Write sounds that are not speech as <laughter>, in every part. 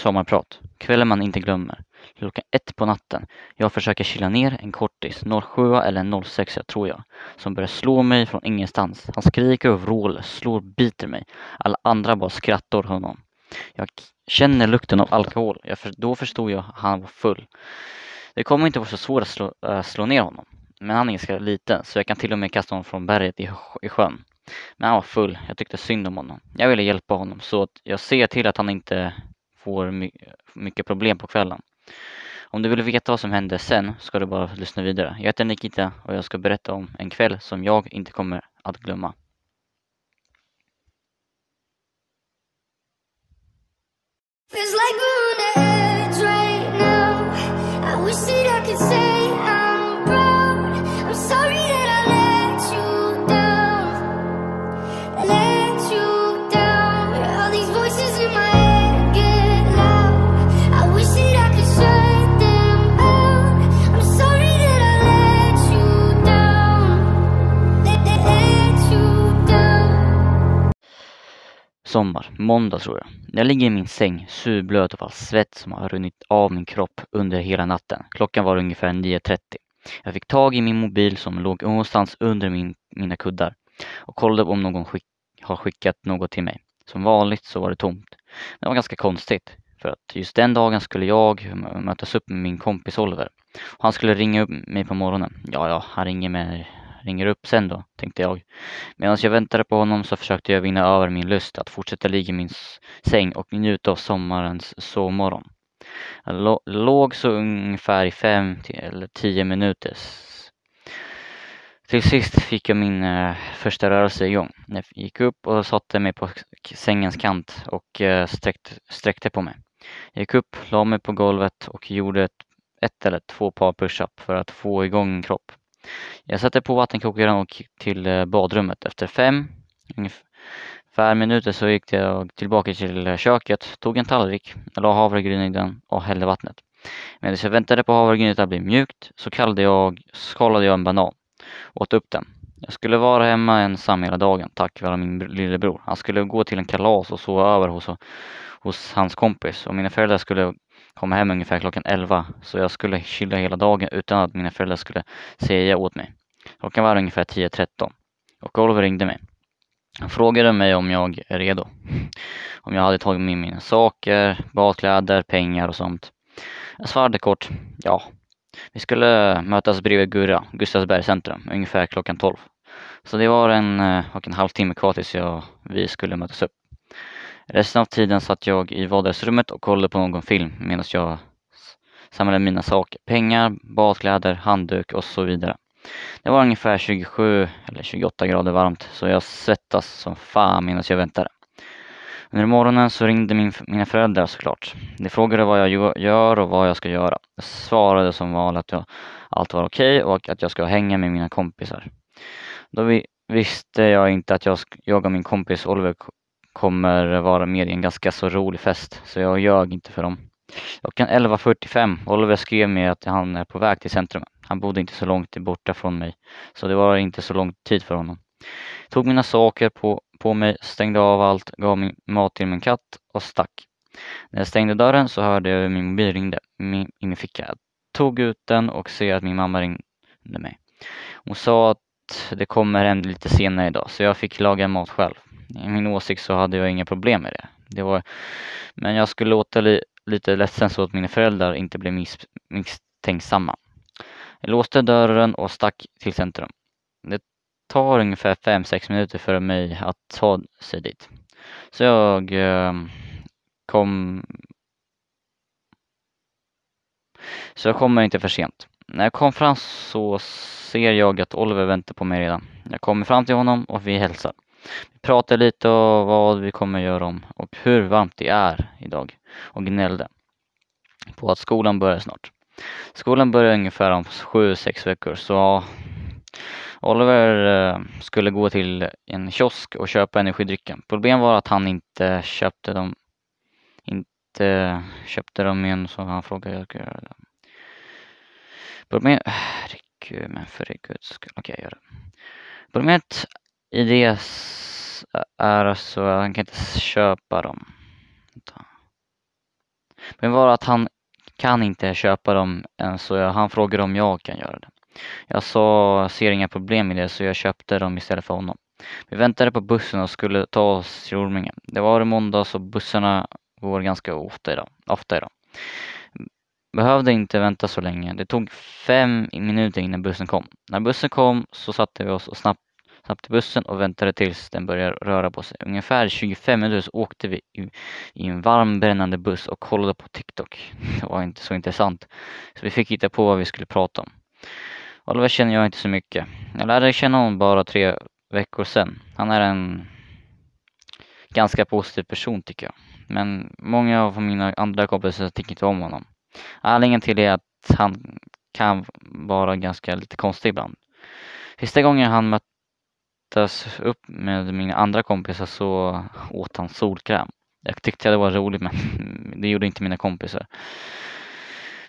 Sommarprat. Kvällen man inte glömmer. Klockan ett på natten. Jag försöker kila ner en kortis, 07 eller 06 tror jag, som börjar slå mig från ingenstans. Han skriker och vrålar, slår, biter mig. Alla andra bara skrattar åt honom. Jag känner lukten av alkohol. Jag för, då förstod jag att han var full. Det kommer inte vara så svårt att slå, äh, slå ner honom. Men han är ganska liten så jag kan till och med kasta honom från berget i, i sjön. Men han var full. Jag tyckte synd om honom. Jag ville hjälpa honom så att jag ser till att han inte får my mycket problem på kvällen. Om du vill veta vad som hände sen ska du bara lyssna vidare. Jag heter Nikita och jag ska berätta om en kväll som jag inte kommer att glömma. Sommar, måndag tror jag. Jag ligger i min säng, surblöt av all svett som har runnit av min kropp under hela natten. Klockan var ungefär 9.30. Jag fick tag i min mobil som låg någonstans under min, mina kuddar och kollade om någon skick, har skickat något till mig. Som vanligt så var det tomt. Det var ganska konstigt, för att just den dagen skulle jag mötas upp med min kompis Oliver. Han skulle ringa upp mig på morgonen. Ja, ja, han ringer mig ringer upp sen då, tänkte jag. Medan jag väntade på honom så försökte jag vinna över min lust att fortsätta ligga i min säng och njuta av sommarens sovmorgon. Jag låg så ungefär i fem eller tio minuter. Till sist fick jag min eh, första rörelse igång. Jag gick upp och satte mig på sängens kant och eh, sträckte, sträckte på mig. Jag gick upp, la mig på golvet och gjorde ett, ett eller två par push-up för att få igång min kropp. Jag satte på vattenkokaren och gick till eh, badrummet. Efter fem ungefär minuter så gick jag tillbaka till eh, köket, tog en tallrik, la havregryn i den och hällde vattnet. Medan jag väntade på havregrynet att bli mjukt så kallade jag, skalade jag en banan och åt upp den. Jag skulle vara hemma ensam hela dagen tack vare min lillebror. Han skulle gå till en kalas och sova över hos, hos hans kompis och mina föräldrar skulle komma hem ungefär klockan 11 så jag skulle chilla hela dagen utan att mina föräldrar skulle säga åt mig. Klockan var ungefär 10.13 och Oliver ringde mig. Han frågade mig om jag är redo. <laughs> Om jag hade tagit med mina saker, badkläder, pengar och sånt. Jag svarade kort ja. Vi skulle mötas bredvid Gurra, Gustavsbergs centrum, ungefär klockan 12. Så det var en eh, och en halv timme kvar tills jag, vi skulle mötas upp. Resten av tiden satt jag i vardagsrummet och kollade på någon film medan jag samlade mina saker. Pengar, badkläder, handduk och så vidare. Det var ungefär 27 eller 28 grader varmt så jag svettas som fan medan jag väntade. Under morgonen så ringde min, mina föräldrar såklart. De frågade vad jag gör och vad jag ska göra. Jag svarade som vanligt att jag, allt var okej okay och att jag ska hänga med mina kompisar. Då vi, visste jag inte att jag, jag och min kompis Oliver kommer vara med i en ganska så rolig fest, så jag ljög inte för dem. Klockan 11.45, Oliver skrev mig att han är på väg till centrum. Han bodde inte så långt borta från mig, så det var inte så lång tid för honom. Tog mina saker på, på mig, stängde av allt, gav min mat till min katt och stack. När jag stängde dörren så hörde jag hur min mobil ringde min, i min ficka. Jag tog ut den och ser att min mamma ringde mig. Hon sa att det kommer en lite senare idag, så jag fick laga mat själv i min åsikt så hade jag inga problem med det. det var, men jag skulle låta li, lite ledsen så att mina föräldrar inte blev miss, misstänksamma. Jag låste dörren och stack till centrum. Det tar ungefär 5-6 minuter för mig att ta sig dit. Så jag eh, kom så jag kommer inte för sent. När jag kom fram så ser jag att Oliver väntar på mig redan. Jag kommer fram till honom och vi hälsar. Vi pratade lite om vad vi kommer göra om och hur varmt det är idag och gnällde på att skolan börjar snart. Skolan börjar ungefär om sju, sex veckor så Oliver eh, skulle gå till en kiosk och köpa energidrycken. Problemet var att han inte köpte dem inte köpte dem igen så han frågade jag skulle göra det. Problemet, herregud men för guds skull, okej okay, jag gör det. Problemet i det är så att han kan inte köpa dem. Men var att han kan inte köpa dem än så jag, han frågade om jag kan göra det. Jag sa, ser inga problem med det så jag köpte dem istället för honom. Vi väntade på bussen och skulle ta oss till Orminge. Det var måndag så bussarna går ganska ofta idag. Ofta idag. Behövde inte vänta så länge. Det tog fem minuter innan bussen kom. När bussen kom så satte vi oss och snabbt, snabbt i bussen och väntade tills den började röra på sig. Ungefär 25 minuter så åkte vi i, i en varm brännande buss och kollade på TikTok. <laughs> Det var inte så intressant. Så vi fick hitta på vad vi skulle prata om. Oliver känner jag inte så mycket. Jag lärde känna honom bara tre veckor sedan. Han är en ganska positiv person tycker jag. Men många av mina andra kompisar tycker inte om honom. Anledningen till det är att han kan vara ganska lite konstig ibland. Sista gången han mötas upp med mina andra kompisar så åt han solkräm. Jag tyckte det var roligt men <laughs> det gjorde inte mina kompisar.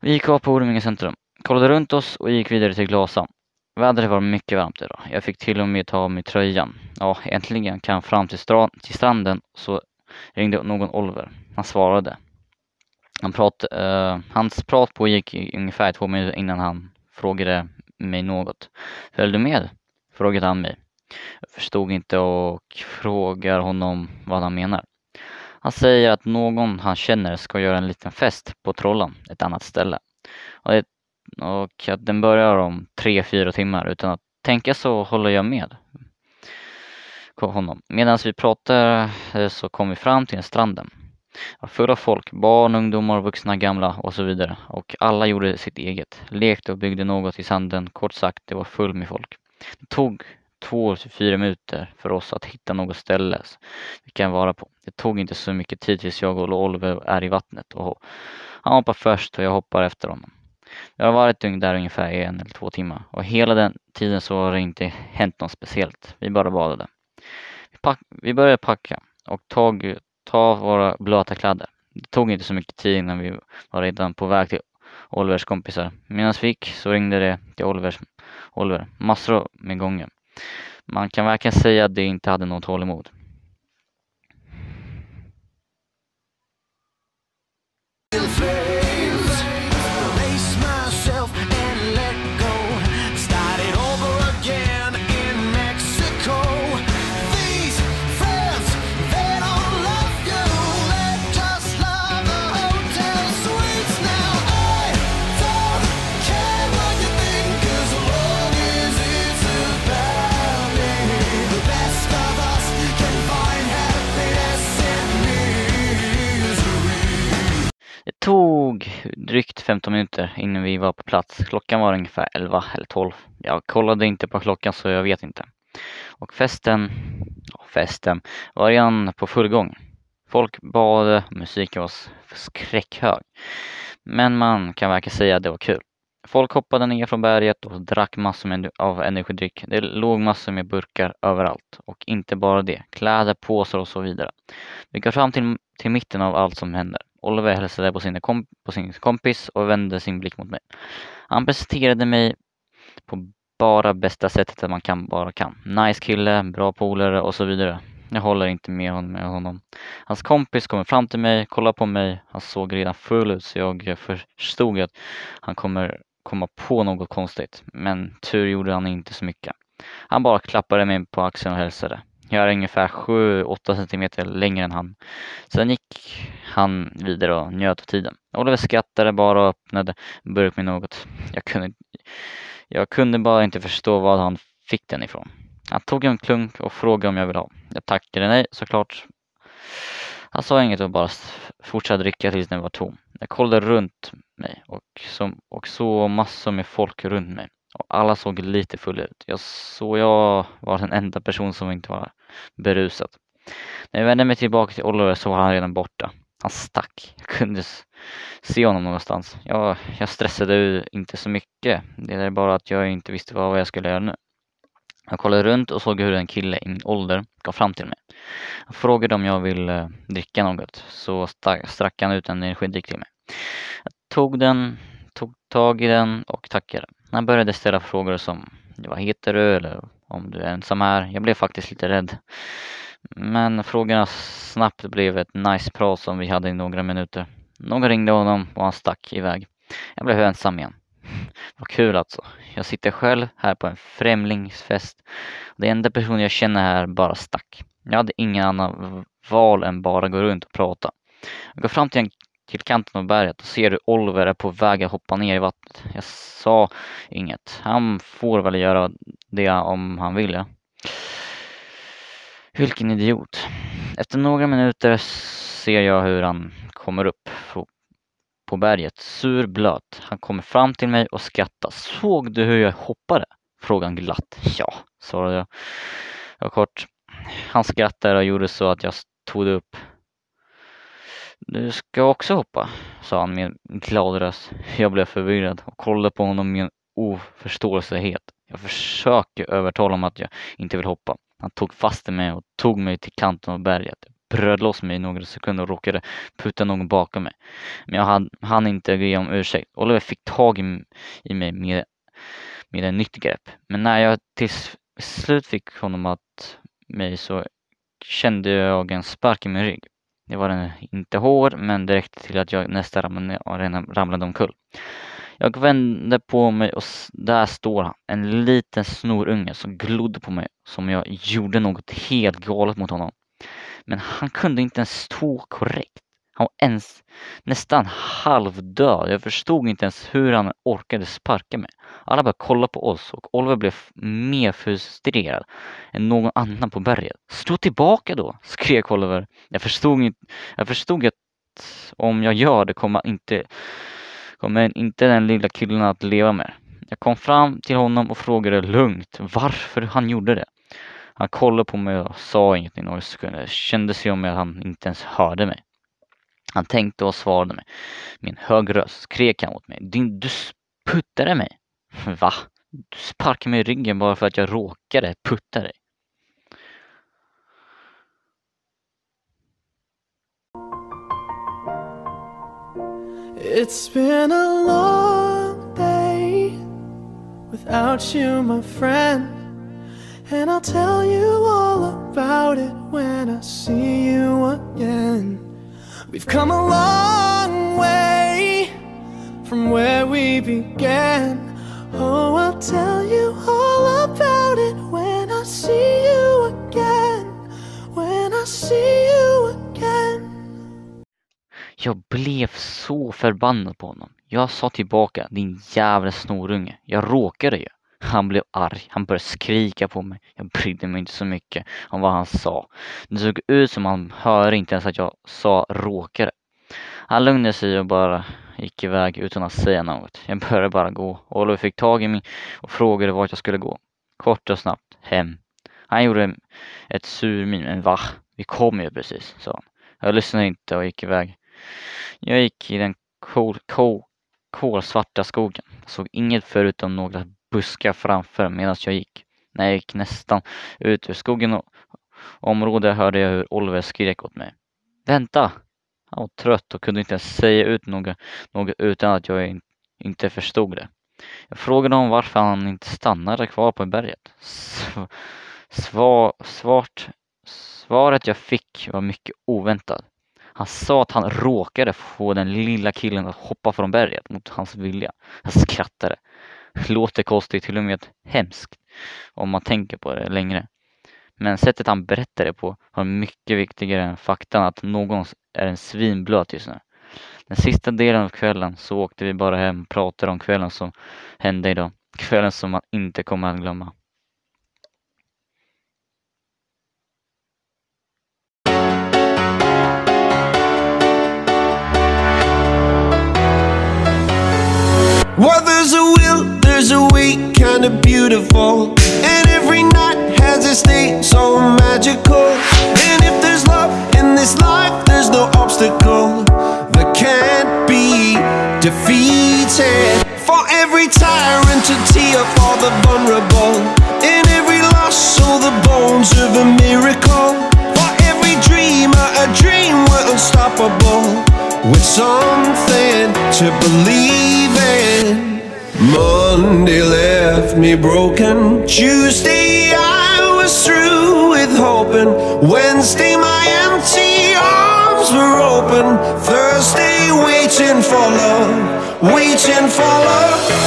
Vi gick av på Orminge centrum, kollade runt oss och gick vidare till Glasa. Vädret var mycket varmt idag. Jag fick till och med ta av mig tröjan. Ja, äntligen kan jag fram till, stra till stranden så ringde någon Oliver. Han svarade. Han prat, uh, hans prat pågick ungefär två minuter innan han frågade mig något. Följde du med? Frågade han mig. Jag förstod inte och frågar honom vad han menar. Han säger att någon han känner ska göra en liten fest på Trollan, ett annat ställe. Och, det, och att den börjar om tre, fyra timmar. Utan att tänka så håller jag med honom. Medan vi pratar eh, så kom vi fram till stranden. Full av folk, barn, ungdomar, vuxna, gamla och så vidare. Och alla gjorde sitt eget. Lekte och byggde något i sanden. Kort sagt, det var fullt med folk. Det tog två till fyra minuter för oss att hitta något ställe vi kan vara på. Det tog inte så mycket tid tills jag och Oliver är i vattnet. Och han hoppar först och jag hoppar efter honom. Jag har varit där ungefär en eller två timmar och hela den tiden så har det inte hänt något speciellt. Vi bara badade. Vi, pack, vi började packa och tog, ta våra blöta kläder. Det tog inte så mycket tid innan vi var redan på väg till Olivers kompisar. Medan vi gick så ringde det till Olivers, Oliver massor med gånger. Man kan verkligen säga att det inte hade något tålamod. Tog drygt 15 minuter innan vi var på plats. Klockan var ungefär 11 eller 12. Jag kollade inte på klockan så jag vet inte. Och festen, festen var redan på full gång. Folk bad, musiken var skräckhög. Men man kan verkligen säga att det var kul. Folk hoppade ner från berget och drack massor av energidryck. Det låg massor med burkar överallt. Och inte bara det, kläder, påsar och så vidare. Vi går fram till, till mitten av allt som händer. Oliver hälsade på, sin, komp på sin kompis och vände sin blick mot mig. Han presenterade mig på bara bästa sättet man kan bara kan. Nice kille, bra polare och så vidare. Jag håller inte med honom. Hans kompis kommer fram till mig, kollar på mig. Han såg redan full ut så jag förstod att han kommer komma på något konstigt. Men tur gjorde han inte så mycket. Han bara klappade mig på axeln och hälsade. Jag är ungefär 7-8 centimeter längre än han. Sen gick han vidare och njöt av tiden. Oliver skrattade bara och öppnade en burk med något. Jag kunde, jag kunde bara inte förstå var han fick den ifrån. Han tog en klunk och frågade om jag ville ha. Jag tackade nej såklart. Han sa inget och bara fortsatte dricka tills den var tom. Jag kollade runt mig och, som, och såg massor med folk runt mig. Och alla såg lite fulla ut. Jag så jag var den enda person som inte var berusad. När jag vände mig tillbaka till Oliver så var han redan borta. Han stack. Jag kunde se honom någonstans. Jag, jag stressade inte så mycket. Det är bara att jag inte visste vad jag skulle göra nu. Jag kollade runt och såg hur en kille i min ålder kom fram till mig. Han frågade om jag ville eh, dricka något, så strack han ut en energidryck till mig. Jag tog den, tog tag i den och tackade. Han började ställa frågor som vad heter du eller om du är ensam här. Jag blev faktiskt lite rädd. Men frågorna snabbt blev ett nice prat som vi hade i några minuter. Någon ringde honom och han stack iväg. Jag blev ensam igen. <laughs> Vad kul alltså. Jag sitter själv här på en främlingsfest. Det enda personen jag känner här bara stack. Jag hade ingen annan val än bara gå runt och prata. Jag går fram till, en, till kanten av berget och ser hur Oliver är på väg att hoppa ner i vattnet. Jag sa inget. Han får väl göra det om han vill. Ja. Vilken idiot. Efter några minuter ser jag hur han kommer upp på berget, sur blöt. Han kommer fram till mig och skrattar. Såg du hur jag hoppade? Frågade han glatt. Ja, svarade jag. Jag kort. Han skrattade och gjorde så att jag tog det upp. Du ska också hoppa, sa han med en glad röst. Jag blev förvirrad och kollade på honom med en oförståelsehet. Jag försöker övertala honom att jag inte vill hoppa. Han tog fast i mig och tog mig till kanten av berget bröt loss mig i några sekunder och råkade putta någon bakom mig. Men jag hann, hann inte ge om ursäkt. Oliver fick tag i, i mig med, med en nytt grepp. Men när jag till slut fick honom att mig så kände jag en spark i min rygg. Det var den inte hård, men det räckte till att jag nästan ramlade, ramlade omkull. Jag vände på mig och där står han, en liten snorunge som glodde på mig som jag gjorde något helt galet mot honom. Men han kunde inte ens stå korrekt. Han var ens nästan halvdöd. Jag förstod inte ens hur han orkade sparka mig. Alla började kolla på oss och Oliver blev mer frustrerad än någon annan på berget. Stå tillbaka då, skrek Oliver. Jag förstod, inte, jag förstod att om jag gör det kommer inte, kommer inte den lilla killen att leva med. Jag kom fram till honom och frågade lugnt varför han gjorde det. Han kollade på mig och sa ingenting några sekunder. Det kändes som att han inte ens hörde mig. Han tänkte och svarade mig. Min hög röst skrek han åt mig. Din, du puttade mig. <laughs> Va? Du sparkade mig i ryggen bara för att jag råkade putta dig. It's been a long day without you my friend And I'll tell you all about it when I see you again. We've come a long way from where we began. Oh, I'll tell you all about it when I see you again. When I see you again. Jag blev så förbannad på honom. Jag sa tillbaka, din jävla snorunge. Jag råkade ju. Han blev arg, han började skrika på mig. Jag brydde mig inte så mycket om vad han sa. Det såg ut som han hörde inte ens att jag sa råkare. Han lugnade sig och bara gick iväg utan att säga något. Jag började bara gå. Oliver fick tag i mig och frågade vart jag skulle gå. Kort och snabbt, hem. Han gjorde ett surmin, men va? Vi kom ju precis, sa han. Jag lyssnade inte och gick iväg. Jag gick i den kol, kol, kolsvarta skogen. Jag såg inget förutom några buskar framför medan jag gick. När jag gick nästan ut ur skogen och området hörde jag hur Oliver skrek åt mig. Vänta! Han var trött och kunde inte ens säga ut något, något utan att jag in, inte förstod det. Jag frågade honom varför han inte stannade kvar på berget. Sva, svart, svaret jag fick var mycket oväntat. Han sa att han råkade få den lilla killen att hoppa från berget mot hans vilja. Jag skrattade <laughs> låter konstigt, till och med hemskt om man tänker på det längre. Men sättet han berättar det på var mycket viktigare än faktan att någon är en svinblöt just nu. Den sista delen av kvällen så åkte vi bara hem och pratade om kvällen som hände idag. Kvällen som man inte kommer att glömma. Kinda beautiful. And every night has a state so magical. And if there's love in this life There's no obstacle that can't be defeated. For every tyrant to tear for the vulnerable. In every loss all the bones of a miracle. For every dreamer a dream we're unstoppable. With something to believe in Monday left me broken. Tuesday I was through with hoping. Wednesday my empty arms were open. Thursday waiting for love, waiting for love.